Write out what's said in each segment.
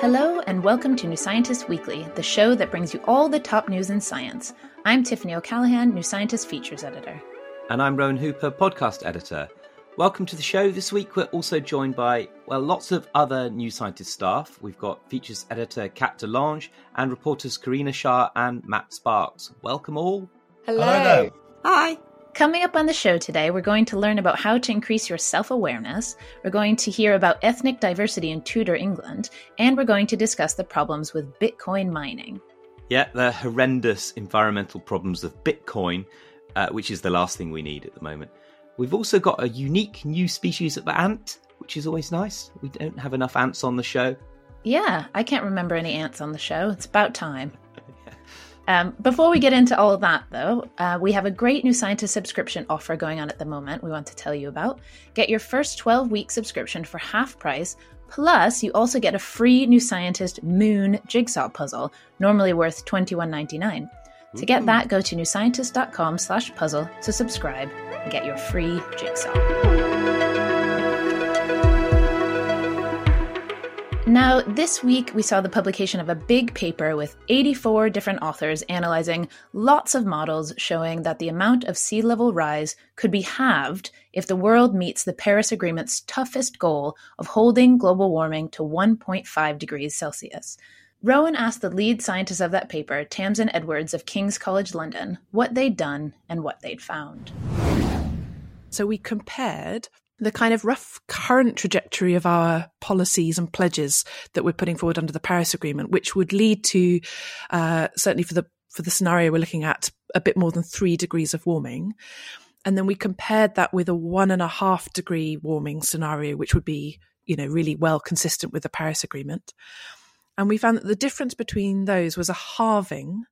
Hello, and welcome to New Scientist Weekly, the show that brings you all the top news in science. I'm Tiffany O'Callaghan, New Scientist Features Editor. And I'm Rowan Hooper, Podcast Editor. Welcome to the show. This week we're also joined by, well, lots of other New Scientist staff. We've got Features Editor Kat DeLange and reporters Karina Shah and Matt Sparkes. Welcome all. Hello. Hello. Hi. Coming up on the show today, we're going to learn about how to increase your self awareness, we're going to hear about ethnic diversity in Tudor England, and we're going to discuss the problems with Bitcoin mining. Yeah, the horrendous environmental problems of Bitcoin, uh, which is the last thing we need at the moment. We've also got a unique new species of ant, which is always nice. We don't have enough ants on the show. Yeah, I can't remember any ants on the show. It's about time. Um, before we get into all of that, though, uh, we have a great new scientist subscription offer going on at the moment we want to tell you about. Get your first 12 week subscription for half price. Plus, you also get a free New Scientist Moon jigsaw puzzle, normally worth $21.99. To get that, go to newscientist.com slash puzzle to subscribe and get your free jigsaw. Now, this week we saw the publication of a big paper with 84 different authors analyzing lots of models showing that the amount of sea level rise could be halved if the world meets the Paris Agreement's toughest goal of holding global warming to 1.5 degrees Celsius. Rowan asked the lead scientist of that paper, Tamsin Edwards of King's College London, what they'd done and what they'd found. So we compared the kind of rough current trajectory of our policies and pledges that we're putting forward under the Paris Agreement, which would lead to uh, certainly for the for the scenario we're looking at a bit more than three degrees of warming. And then we compared that with a one and a half degree warming scenario, which would be, you know, really well consistent with the Paris Agreement. And we found that the difference between those was a halving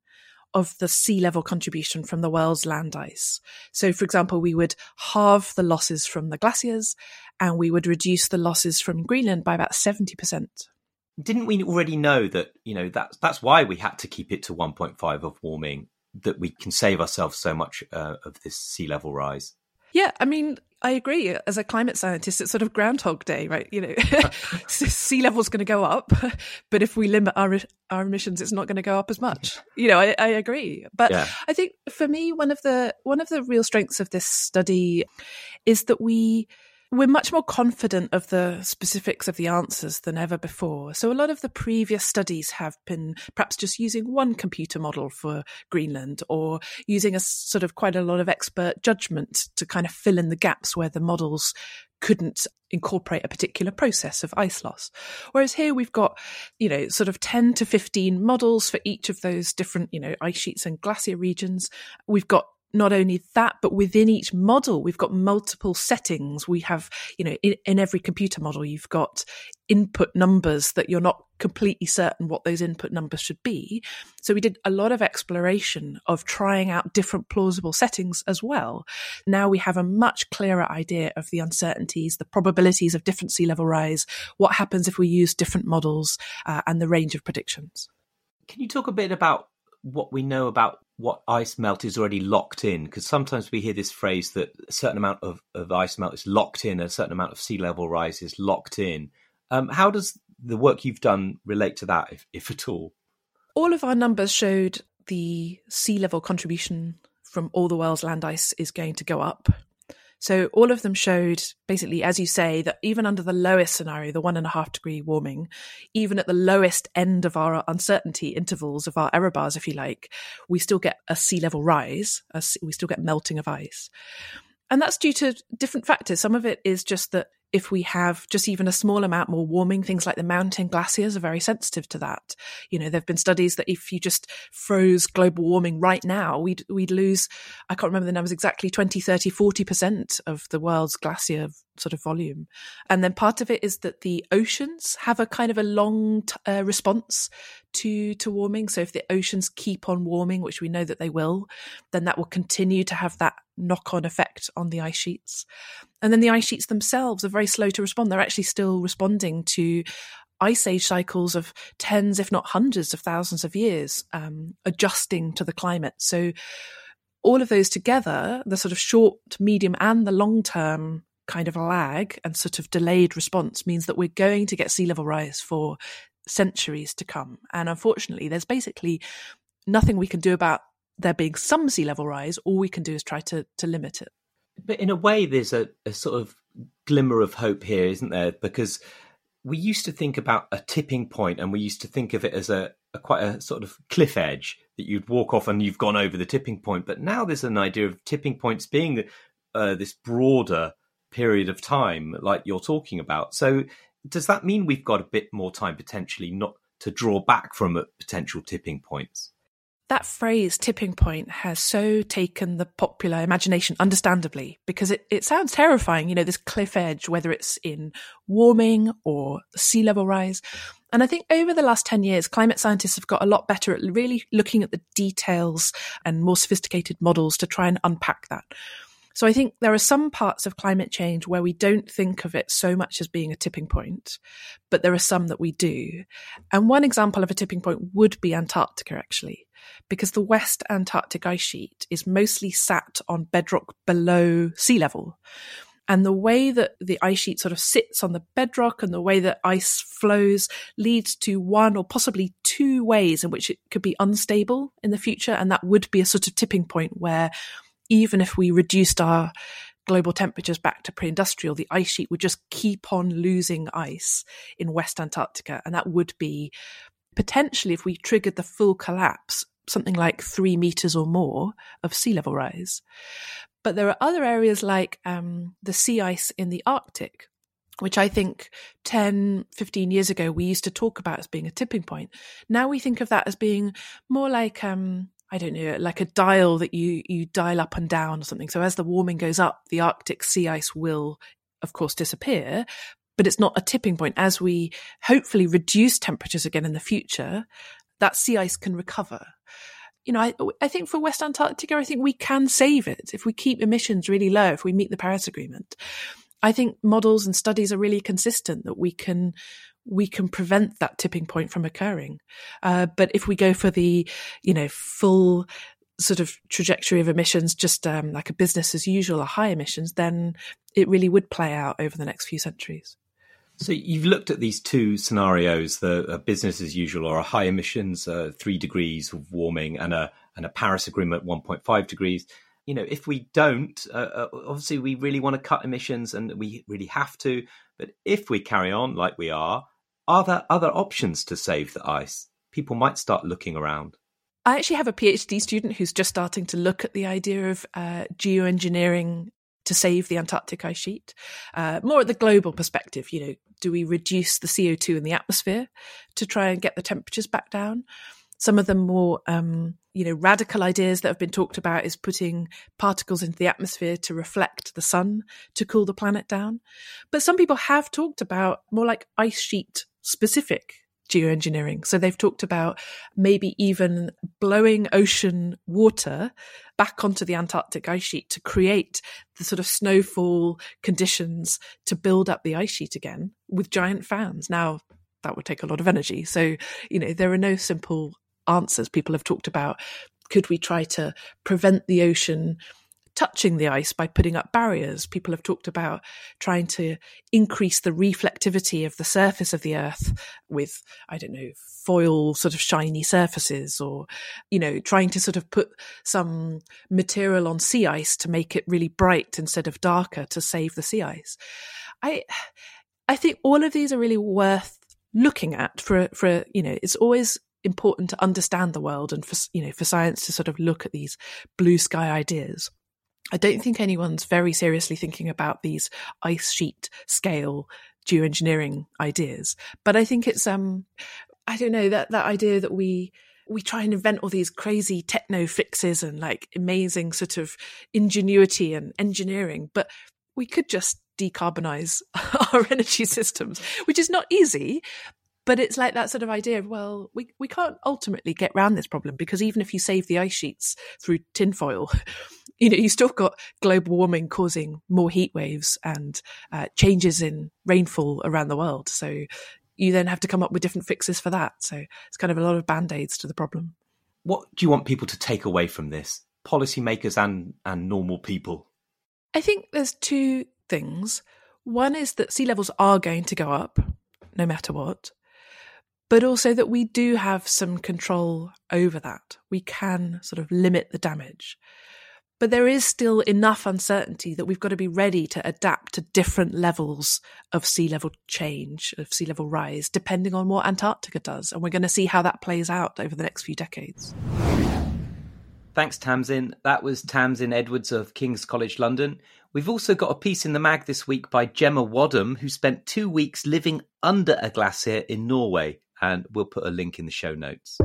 of the sea level contribution from the world's land ice. So, for example, we would halve the losses from the glaciers and we would reduce the losses from Greenland by about 70%. Didn't we already know that, you know, that's, that's why we had to keep it to 1.5 of warming, that we can save ourselves so much uh, of this sea level rise? Yeah, I mean, I agree. As a climate scientist, it's sort of Groundhog Day, right? You know, sea level's going to go up, but if we limit our our emissions, it's not going to go up as much. You know, I, I agree. But yeah. I think for me, one of the one of the real strengths of this study is that we we're much more confident of the specifics of the answers than ever before. So a lot of the previous studies have been perhaps just using one computer model for Greenland or using a sort of quite a lot of expert judgment to kind of fill in the gaps where the models couldn't incorporate a particular process of ice loss. Whereas here we've got, you know, sort of 10 to 15 models for each of those different, you know, ice sheets and glacier regions. We've got not only that, but within each model, we've got multiple settings. We have, you know, in, in, every computer model, you've got input numbers that you're not completely certain what those input numbers should be. So we did a lot of exploration of trying out different plausible settings as well. Now we have a much clearer idea of the uncertainties, the probabilities of different sea level rise, what happens if we use different models, uh, and the range of predictions. Can you talk a bit about what we know about what ice melt is already locked in because sometimes we hear this phrase that a certain amount of, of ice melt is locked in a certain amount of sea level rise is locked in. Um, how does the work you've done relate to that if, if at all? All of our numbers showed the sea level contribution from all the world's land ice is going to go up so all of them showed basically, as you say, that even under the lowest scenario, the one and a half degree warming, even at the lowest end of our uncertainty intervals of our error bars, if you like, we still get a sea level rise. we still get melting of ice. And that's due to different factors. Some of it is just that if we have just even a small amount more warming, things like the mountain glaciers are very sensitive to that. You know, there have been studies that if you just froze global warming right now, we'd, we'd lose, I can't remember the numbers exactly, 20, 30, 40% of the world's glacier sort of volume. And then part of it is that the oceans have a kind of a long t- uh, response to to warming. So if the oceans keep on warming, which we know that they will, then that will continue to have that knock on effect on the ice sheets. And then the ice sheets themselves are very slow to respond. They're actually still responding to ice age cycles of tens, if not hundreds of thousands of years, um, adjusting to the climate. So all of those together, the sort of short, medium, and the long term kind of lag and sort of delayed response means that we're going to get sea level rise for centuries to come. And unfortunately, there's basically nothing we can do about there being some sea level rise. All we can do is try to, to limit it. But in a way, there's a, a sort of glimmer of hope here, isn't there? Because we used to think about a tipping point and we used to think of it as a, a, quite a sort of cliff edge that you'd walk off and you've gone over the tipping point. But now there's an idea of tipping points being uh, this broader period of time, like you're talking about. So does that mean we've got a bit more time potentially not to draw back from potential tipping points? That phrase tipping point has so taken the popular imagination understandably because it, it sounds terrifying you know this cliff edge whether it's in warming or sea level rise. And i think over the last 10 years climate scientists have got a lot better at really looking at the details and more sophisticated models to try and unpack that. So I think there are some parts of climate change where we don't think of it so much as being a tipping point, but there are some that we do. And one example of a tipping point would be Antarctica, actually, because the West Antarctic ice sheet is mostly sat on bedrock below sea level. And the way that the ice sheet sort of sits on the bedrock and the way that ice flows leads to one or possibly two ways in which it could be unstable in the future. And that would be a sort of tipping point where even if we reduced our global temperatures back to pre-industrial, the ice sheet would just keep on losing ice in West Antarctica. And that would be potentially, if we triggered the full collapse, something like three meters or more of sea level rise. But there are other areas like um, the sea ice in the Arctic, which I think 10, 15 years ago we used to talk about as being a tipping point. Now we think of that as being more like um, I don't know, like a dial that you you dial up and down or something. So as the warming goes up, the Arctic sea ice will, of course, disappear. But it's not a tipping point. As we hopefully reduce temperatures again in the future, that sea ice can recover. You know, I, I think for West Antarctica, I think we can save it if we keep emissions really low, if we meet the Paris Agreement. I think models and studies are really consistent that we can we can prevent that tipping point from occurring. Uh, but if we go for the, you know, full sort of trajectory of emissions, just um, like a business as usual or high emissions, then it really would play out over the next few centuries. So you've looked at these two scenarios: the business as usual, or a high emissions, uh, three degrees of warming, and a and a Paris Agreement, one point five degrees. You know, if we don't, uh, uh, obviously, we really want to cut emissions, and we really have to. But if we carry on like we are, are there other options to save the ice? People might start looking around. I actually have a PhD student who's just starting to look at the idea of uh, geoengineering to save the Antarctic ice sheet, uh, more at the global perspective. You know, do we reduce the CO2 in the atmosphere to try and get the temperatures back down? Some of the more, um, you know, radical ideas that have been talked about is putting particles into the atmosphere to reflect the sun to cool the planet down. But some people have talked about more like ice sheet specific geoengineering. So they've talked about maybe even blowing ocean water back onto the Antarctic ice sheet to create the sort of snowfall conditions to build up the ice sheet again with giant fans. Now, that would take a lot of energy. So, you know, there are no simple answers. People have talked about could we try to prevent the ocean touching the ice by putting up barriers. People have talked about trying to increase the reflectivity of the surface of the earth with, I don't know, foil sort of shiny surfaces or, you know, trying to sort of put some material on sea ice to make it really bright instead of darker to save the sea ice. I, I think all of these are really worth looking at for, for, you know, it's always important to understand the world and for, you know, for science to sort of look at these blue sky ideas. I don't think anyone's very seriously thinking about these ice sheet scale geoengineering ideas. But I think it's um I don't know that that idea that we we try and invent all these crazy techno fixes and like amazing sort of ingenuity and engineering, but we could just decarbonize our energy systems, which is not easy. But it's like that sort of idea of, well, we, we can't ultimately get around this problem because even if you save the ice sheets through tinfoil, you know, you still got global warming causing more heat waves and uh, changes in rainfall around the world. So you then have to come up with different fixes for that. So it's kind of a lot of band aids to the problem. What do you want people to take away from this, policymakers and and normal people? I think there's two things. One is that sea levels are going to go up, no matter what, but also that we do have some control over that. We can sort of limit the damage. But there is still enough uncertainty that we've got to be ready to adapt to different levels of sea level change, of sea level rise, depending on what Antarctica does. And we're going to see how that plays out over the next few decades. Thanks, Tamsin. That was Tamsin Edwards of King's College London. We've also got a piece in the mag this week by Jemma Wadham, who spent two weeks living under a glacier in Norway. And we'll put a link in the show notes.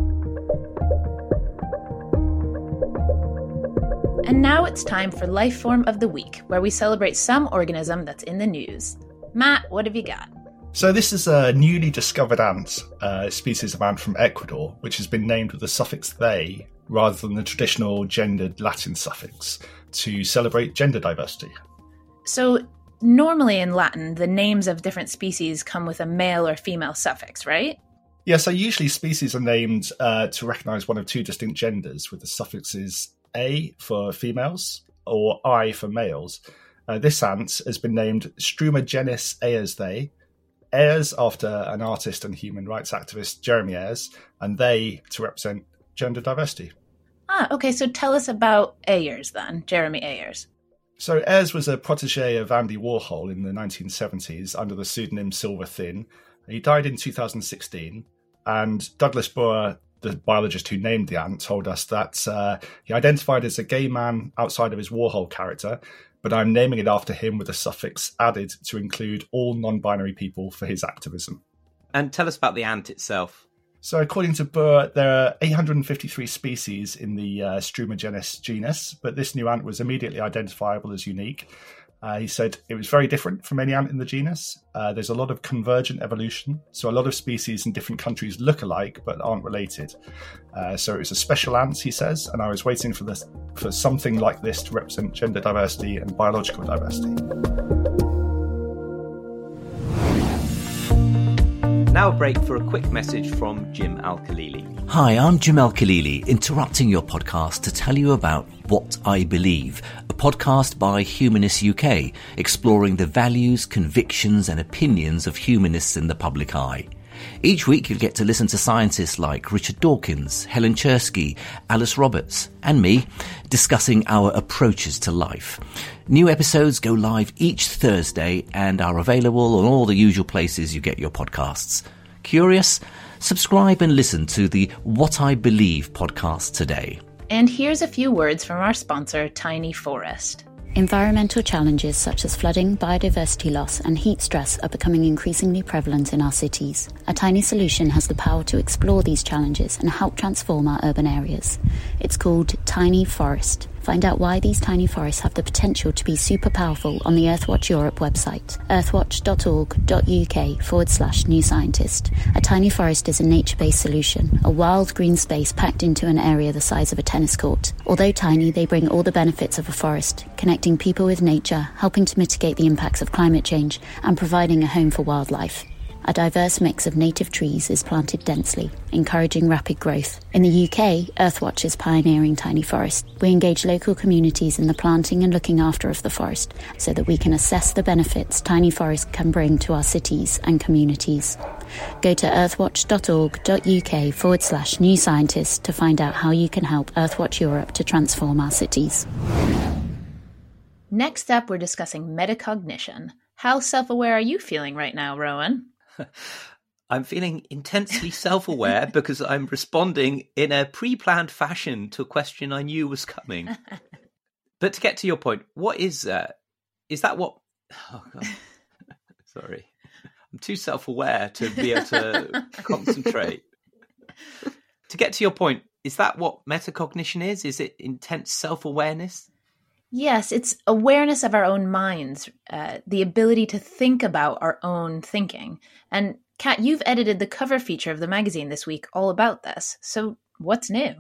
And now it's time for Life Form of the Week, where we celebrate some organism that's in the news. Matt, what have you got? So, this is a newly discovered ant, a species of ant from Ecuador, which has been named with the suffix they rather than the traditional gendered Latin suffix to celebrate gender diversity. So, normally in Latin, the names of different species come with a male or female suffix, right? Yeah, so usually species are named uh, to recognize one of two distinct genders with the suffixes a for females or I for males. Uh, this ant has been named Strumigenys ayersthey, Ayers after an artist and human rights activist, Jeremy Ayers, and they to represent gender diversity. Ah, okay. So tell us about Ayers then, Jeremy Ayers. So Ayers was a protege of Andy Warhol in the 1970s under the pseudonym Silver Thin. He died in 2016, and Douglas Booher the biologist who named the ant told us that uh, he identified as a gay man outside of his Warhol character, but I'm naming it after him with a suffix added to include all non binary people for his activism. And tell us about the ant itself. So, according to Booher, there are 853 species in the uh, Strumigenys genus, but this new ant was immediately identifiable as unique. Uh, he said it was very different from any ant in the genus. Uh, there's a lot of convergent evolution, so a lot of species in different countries look alike but aren't related. Uh, so it was a special ant, he says, and I was waiting for this for something like this to represent gender diversity and biological diversity. Now a break for a quick message from Jim Al Khalili. Hi, I'm Jim Al Khalili, interrupting your podcast to tell you about What I Believe, a podcast by Humanist UK, exploring the values, convictions, and opinions of humanists in the public eye. Each week you'll get to listen to scientists like Richard Dawkins, Helen Czerski, Alice Roberts, and me discussing our approaches to life. New episodes go live each Thursday and are available on all the usual places you get your podcasts. Curious? Subscribe and listen to the What I Believe podcast today. And here's a few words from our sponsor, Tiny Forest. Environmental challenges such as flooding, biodiversity loss, and heat stress are becoming increasingly prevalent in our cities. A tiny solution has the power to explore these challenges and help transform our urban areas. It's called Tiny Forest. Find out why these tiny forests have the potential to be super powerful on the Earthwatch Europe website, earthwatch.org.uk forward slash new scientist. A tiny forest is a nature based solution, a wild green space packed into an area the size of a tennis court. Although tiny, they bring all the benefits of a forest, connecting people with nature, helping to mitigate the impacts of climate change, and providing a home for wildlife. A diverse mix of native trees is planted densely, encouraging rapid growth. In the UK, Earthwatch is pioneering tiny forest. We engage local communities in the planting and looking after of the forest so that we can assess the benefits tiny forest can bring to our cities and communities. Go to earthwatch.org.uk forward slash new scientists to find out how you can help Earthwatch Europe to transform our cities. Next up, we're discussing metacognition. How self aware are you feeling right now, Rowan? I'm feeling intensely self aware because I'm responding in a pre planned fashion to a question I knew was coming. But to get to your point, what is uh, is that what? Oh God, sorry, I'm too self-aware to be able to concentrate. To get to your point, is that what metacognition is? Is it intense self-awareness? Yes, it's awareness of our own minds, uh, the ability to think about our own thinking. And Kat, you've edited the cover feature of the magazine this week all about this. So what's new?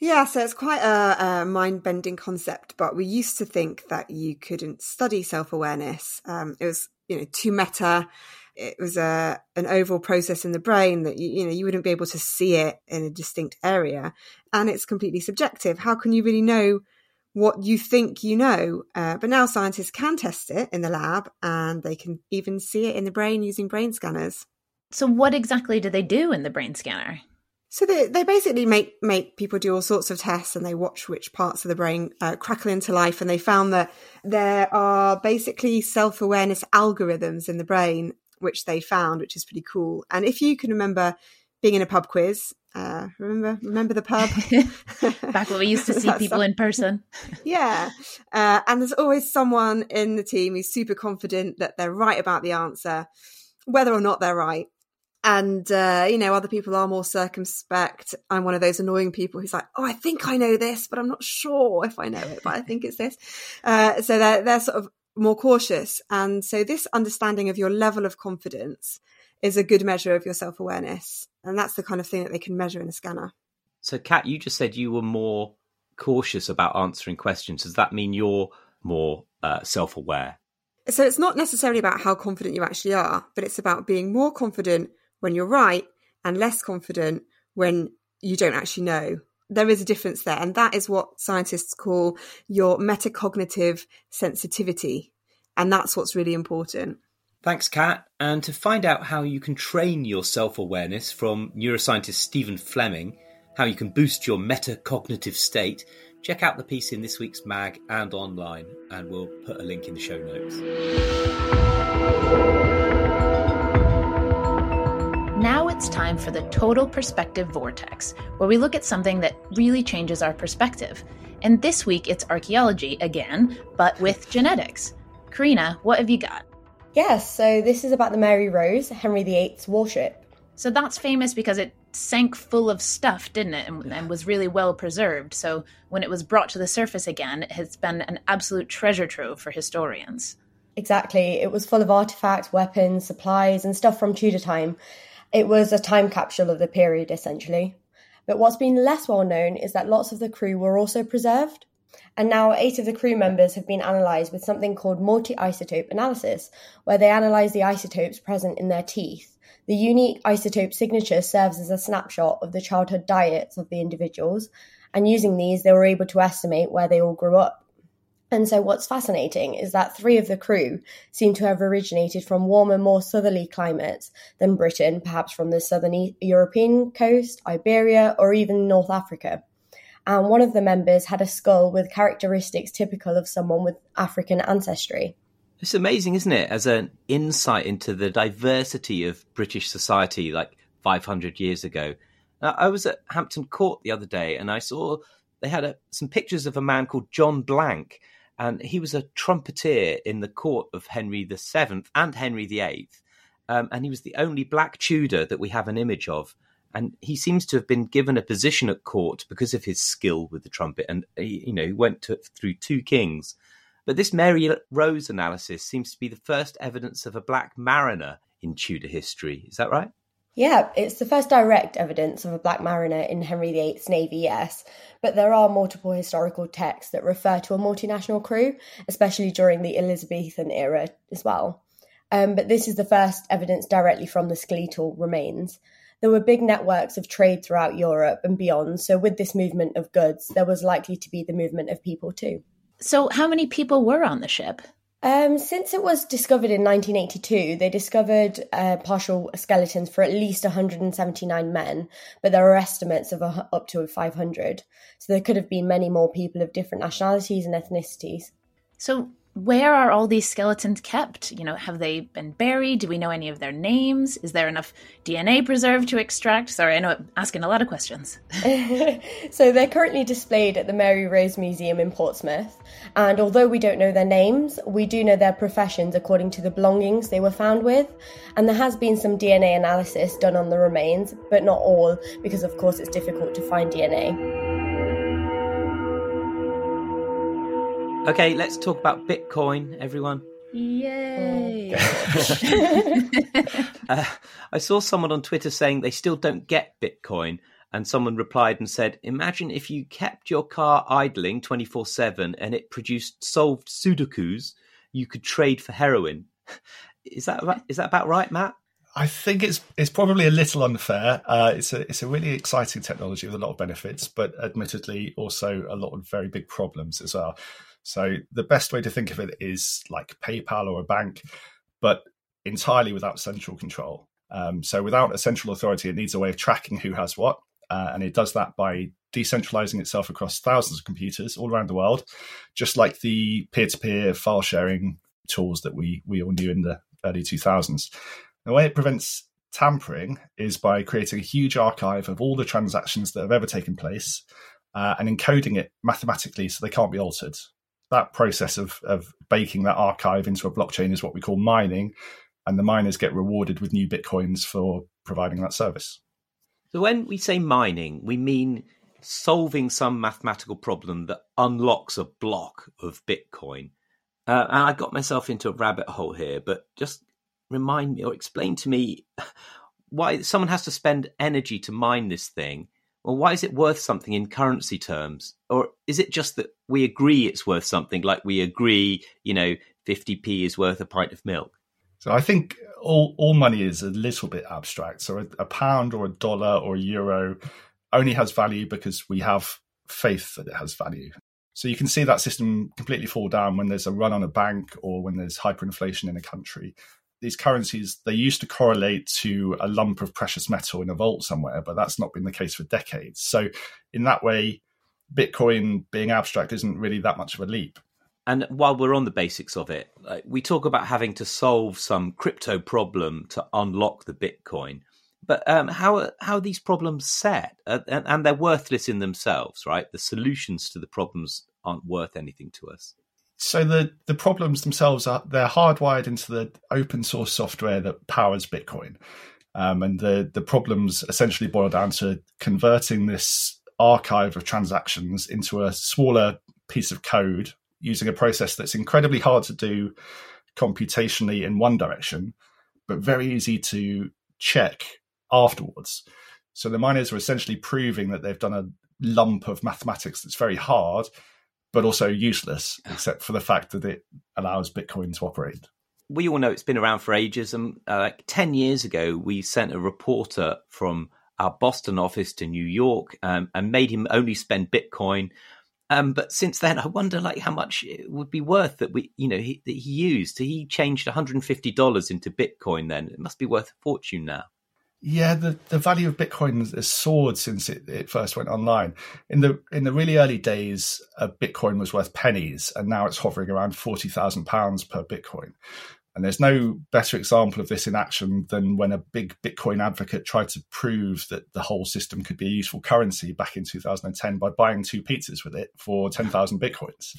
Yeah, so it's quite a, a mind bending concept, but we used to think that you couldn't study self awareness. Um, it was, you know, too meta. It was a an overall process in the brain that you, you know you wouldn't be able to see it in a distinct area, and it's completely subjective. How can you really know what you think you know? Uh, but now scientists can test it in the lab, and they can even see it in the brain using brain scanners. So, what exactly do they do in the brain scanner? So they, they basically make make people do all sorts of tests and they watch which parts of the brain uh, crackle into life and they found that there are basically self awareness algorithms in the brain which they found, which is pretty cool. And if you can remember being in a pub quiz, uh, remember remember the pub? Back when we used to see people in person. yeah, uh, and there's always someone in the team who's super confident that they're right about the answer, whether or not they're right. And uh, you know other people are more circumspect. I'm one of those annoying people who's like oh i think i know this but i'm not sure if i know it but i think it's this. Uh, so they're, they're sort of more cautious. And so this understanding of your level of confidence is a good measure of your self-awareness and that's the kind of thing that they can measure in a scanner so kat you just said you were more cautious about answering questions does that mean you're more uh, self-aware so it's not necessarily about how confident you actually are but it's about being more confident when you're right and less confident when you don't actually know. There is a difference there. And that is what scientists call your metacognitive sensitivity. And that's what's really important. Thanks, Kat. And to find out how you can train your self awareness from neuroscientist Stephen Fleming, how you can boost your metacognitive state, check out the piece in this week's mag and online, and we'll put a link in the show notes. Now it's time for the Total Perspective Vortex, where we look at something that really changes our perspective. And this week it's archaeology again, but with genetics. Karina, what have you got? Yes, so this is about the Mary Rose, Henry VIII's warship. So that's famous because it sank full of stuff, didn't it? And, and, was really well preserved. So when it was brought to the surface again, it has been an absolute treasure trove for historians. Exactly. It was full of artifacts, weapons, supplies, and stuff from Tudor time. It was a time capsule of the period, essentially. But what's been less well known is that lots of the crew were also preserved. And now eight of the crew members have been analysed with something called multi isotope analysis, where they analyse the isotopes present in their teeth. The unique isotope signature serves as a snapshot of the childhood diets of the individuals, and using these, they were able to estimate where they all grew up. And so, what's fascinating is that three of the crew seem to have originated from warmer, more southerly climates than Britain, perhaps from the southern European coast, Iberia, or even North Africa. And one of the members had a skull with characteristics typical of someone with African ancestry. It's amazing, isn't it, as an insight into the diversity of British society like 500 years ago. Now, I was at Hampton Court the other day and I saw they had a, some pictures of a man called John Blanke and he was a trumpeter in the court of Henry VII and Henry VIII. Um, and he was the only black Tudor that we have an image of. And he seems to have been given a position at court because of his skill with the trumpet. And you know, he went to, through two kings. But this Mary Rose analysis seems to be the first evidence of a black mariner in Tudor history. Is that right? Yeah, it's the first direct evidence of a black mariner in Henry VIII's navy, yes, but there are multiple historical texts that refer to a multinational crew, especially during the Elizabethan era as well. Um, but this is the first evidence directly from the skeletal remains. There were big networks of trade throughout Europe and beyond, so with this movement of goods, there was likely to be the movement of people too. So, how many people were on the ship? Um, since it was discovered in 1982, they discovered uh, partial skeletons for at least 179 men, but there are estimates of a, up to 500. So there could have been many more people of different nationalities and ethnicities. So, where are all these skeletons kept? You know, have they been buried? Do we know any of their names? Is there enough DNA preserved to extract? Sorry, I know I'm asking a lot of questions. so they're currently displayed at the Mary Rose Museum in Portsmouth. And although we don't know their names, we do know their professions according to the belongings they were found with. And there has been some DNA analysis done on the remains, but not all, because of course it's difficult to find DNA. Okay, let's talk about Bitcoin, everyone. Yay! uh, I saw someone on Twitter saying they still don't get Bitcoin, and someone replied and said, Imagine if you kept your car idling 24 7 and it produced solved Sudokus you could trade for heroin. Is that about, is that about right, Matt? I think it's it's probably a little unfair. Uh, it's a it's a really exciting technology with a lot of benefits, but admittedly also a lot of very big problems as well. So the best way to think of it is like PayPal or a bank, but entirely without central control. Um, so without a central authority, it needs a way of tracking who has what, uh, and it does that by decentralizing itself across thousands of computers all around the world, just like the peer-to-peer file sharing tools that we we all knew in the early 2000s. The way it prevents tampering is by creating a huge archive of all the transactions that have ever taken place uh, and encoding it mathematically so they can't be altered that process of of baking that archive into a blockchain is what we call mining, and the miners get rewarded with new bitcoins for providing that service. So when we say mining, we mean solving some mathematical problem that unlocks a block of Bitcoin. Uh, and I got myself into a rabbit hole here, but just remind me or explain to me why someone has to spend energy to mine this thing well, why is it worth something in currency terms? Or is it just that we agree it's worth something, like we agree, you know, 50p is worth a pint of milk? So I think all, all money is a little bit abstract. So a, a pound or a dollar or a euro only has value because we have faith that it has value. So you can see that system completely fall down when there's a run on a bank or when there's hyperinflation in a country these currencies they used to correlate to a lump of precious metal in a vault somewhere, but that's not been the case for decades. So in that way, Bitcoin being abstract isn't really that much of a leap. And while we're on the basics of it, we talk about having to solve some crypto problem to unlock the Bitcoin. But um, how how are these problems set? Uh, and, and they're worthless in themselves, right? The solutions to the problems aren't worth anything to us so the the problems themselves are they're hardwired into the open source software that powers Bitcoin, um, and the the problems essentially boil down to converting this archive of transactions into a smaller piece of code using a process that's incredibly hard to do computationally in one direction, but very easy to check afterwards. So the miners are essentially proving that they've done a lump of mathematics that's very hard but also useless, except for the fact that it allows Bitcoin to operate. We all know it's been around for ages. And uh, like 10 years ago, we sent a reporter from our Boston office to New York um, and made him only spend Bitcoin. Um, but since then, I wonder like how much it would be worth that we, you know, he, that he used. He changed $150 into Bitcoin. Then it must be worth a fortune now. Yeah, the, the value of Bitcoin has soared since it, it first went online. In the in the really early days, a Bitcoin was worth pennies, and now it's hovering around forty thousand pounds per Bitcoin. And there's no better example of this in action than when a big Bitcoin advocate tried to prove that the whole system could be a useful currency back in 2010 by buying two pizzas with it for 10,000 Bitcoins.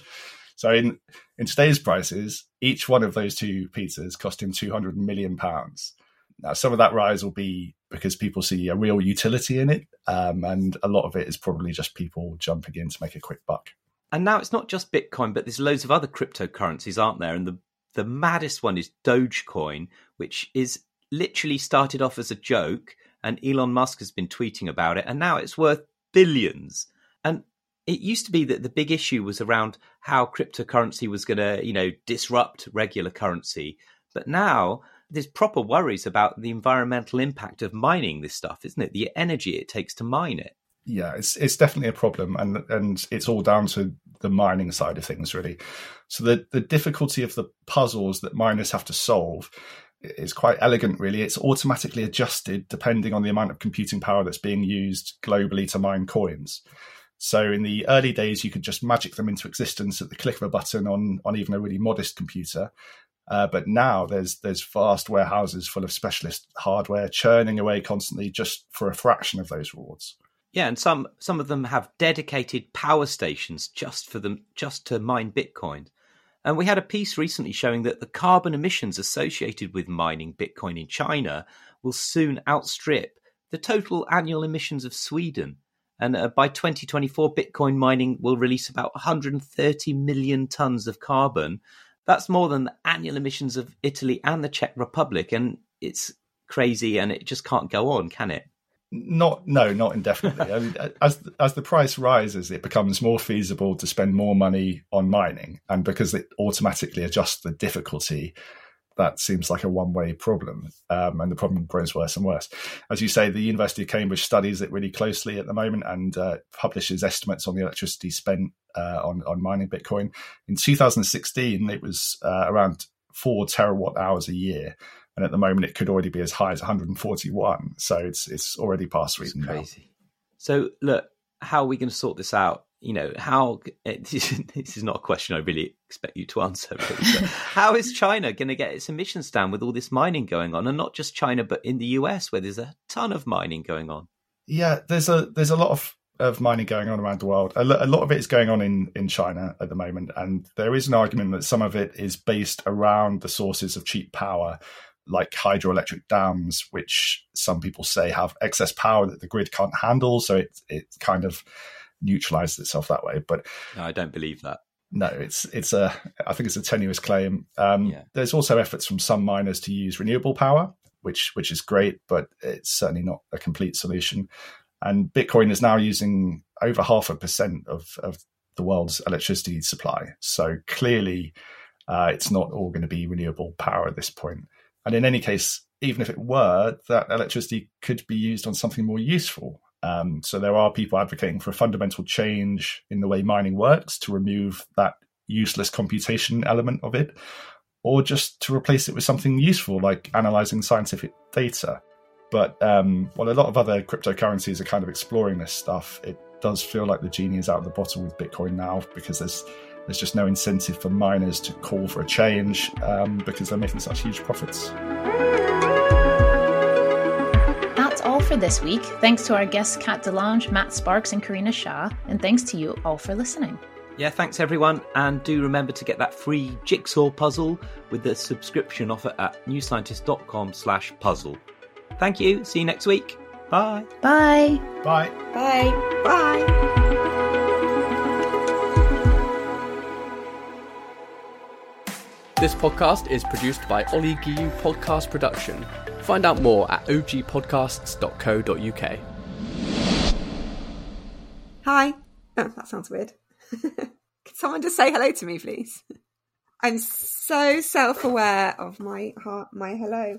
So in, in today's prices, each one of those two pizzas cost him 200 million pounds. Now, some of that rise will be because people see a real utility in it, um, and a lot of it is probably just people jumping in to make a quick buck. And now it's not just Bitcoin, but there's loads of other cryptocurrencies, aren't there? And the the maddest one is Dogecoin, which is literally started off as a joke, and Elon Musk has been tweeting about it, and now it's worth billions. And it used to be that the big issue was around how cryptocurrency was going to, you know, disrupt regular currency. But now there's proper worries about the environmental impact of mining this stuff, isn't it? The energy it takes to mine it. Yeah, it's it's definitely a problem, and and it's all down to the mining side of things, really. So the the difficulty of the puzzles that miners have to solve is quite elegant, really. It's automatically adjusted depending on the amount of computing power that's being used globally to mine coins. So in the early days, you could just magic them into existence at the click of a button on on even a really modest computer. Uh, but now there's there's vast warehouses full of specialist hardware churning away constantly just for a fraction of those rewards. Yeah, and some some of them have dedicated power stations just for them just to mine Bitcoin. And we had a piece recently showing that the carbon emissions associated with mining Bitcoin in China will soon outstrip the total annual emissions of Sweden. And uh, by 2024, Bitcoin mining will release about 130 million tons of carbon. That's more than the annual emissions of Italy and the Czech Republic. And it's crazy and it just can't go on, can it? Not no, not indefinitely. I mean, as as the price rises, it becomes more feasible to spend more money on mining, and because it automatically adjusts the difficulty, that seems like a one way problem, um, and the problem grows worse and worse. As you say, the University of Cambridge studies it really closely at the moment and uh, publishes estimates on the electricity spent uh, on on mining Bitcoin. In 2016, it was uh, around four terawatt hours a year and at the moment it could already be as high as 141. So it's it's already past Sweden now. So look, how are we going to sort this out? You know, how this is not a question I really expect you to answer. Really, how is China going to get its emissions down with all this mining going on, and not just China, but in the US where there's a ton of mining going on? Yeah, there's a there's a lot of of mining going on around the world. A, lot of it is going on in, in China at the moment, and there is an argument that some of it is based around the sources of cheap power like hydroelectric dams, which some people say have excess power that the grid can't handle. So it it kind of neutralizes itself that way. But no, I don't believe that. No, it's it's a I think it's a tenuous claim. Um, yeah. There's also efforts from some miners to use renewable power, which which is great, but it's certainly not a complete solution. And Bitcoin is now using over half a percent of of the world's electricity supply. So clearly, uh, it's not all going to be renewable power at this point. And in any case, even if it were, that electricity could be used on something more useful. Um, so there are people advocating for a fundamental change in the way mining works to remove that useless computation element of it, or just to replace it with something useful like analyzing scientific data. But um, while a lot of other cryptocurrencies are kind of exploring this stuff, it does feel like the genie is out of the bottle with Bitcoin now because there's there's just no incentive for miners to call for a change um, because they're making such huge profits. For this week. Thanks to our guests Kat Delange, Matt Sparkes, and Karina Shah, and thanks to you all for listening. Yeah, thanks everyone, and do remember to get that free jigsaw puzzle with the subscription offer at newscientist.com slash puzzle. Thank you. See you next week. Bye. Bye. Bye. Bye. Bye. This podcast is produced by Ollie Giu Podcast Production. Find out more at ogpodcasts.co.uk. Hi. Oh, that sounds weird. Can someone just say hello to me, please? I'm so self aware of my heart, my hello.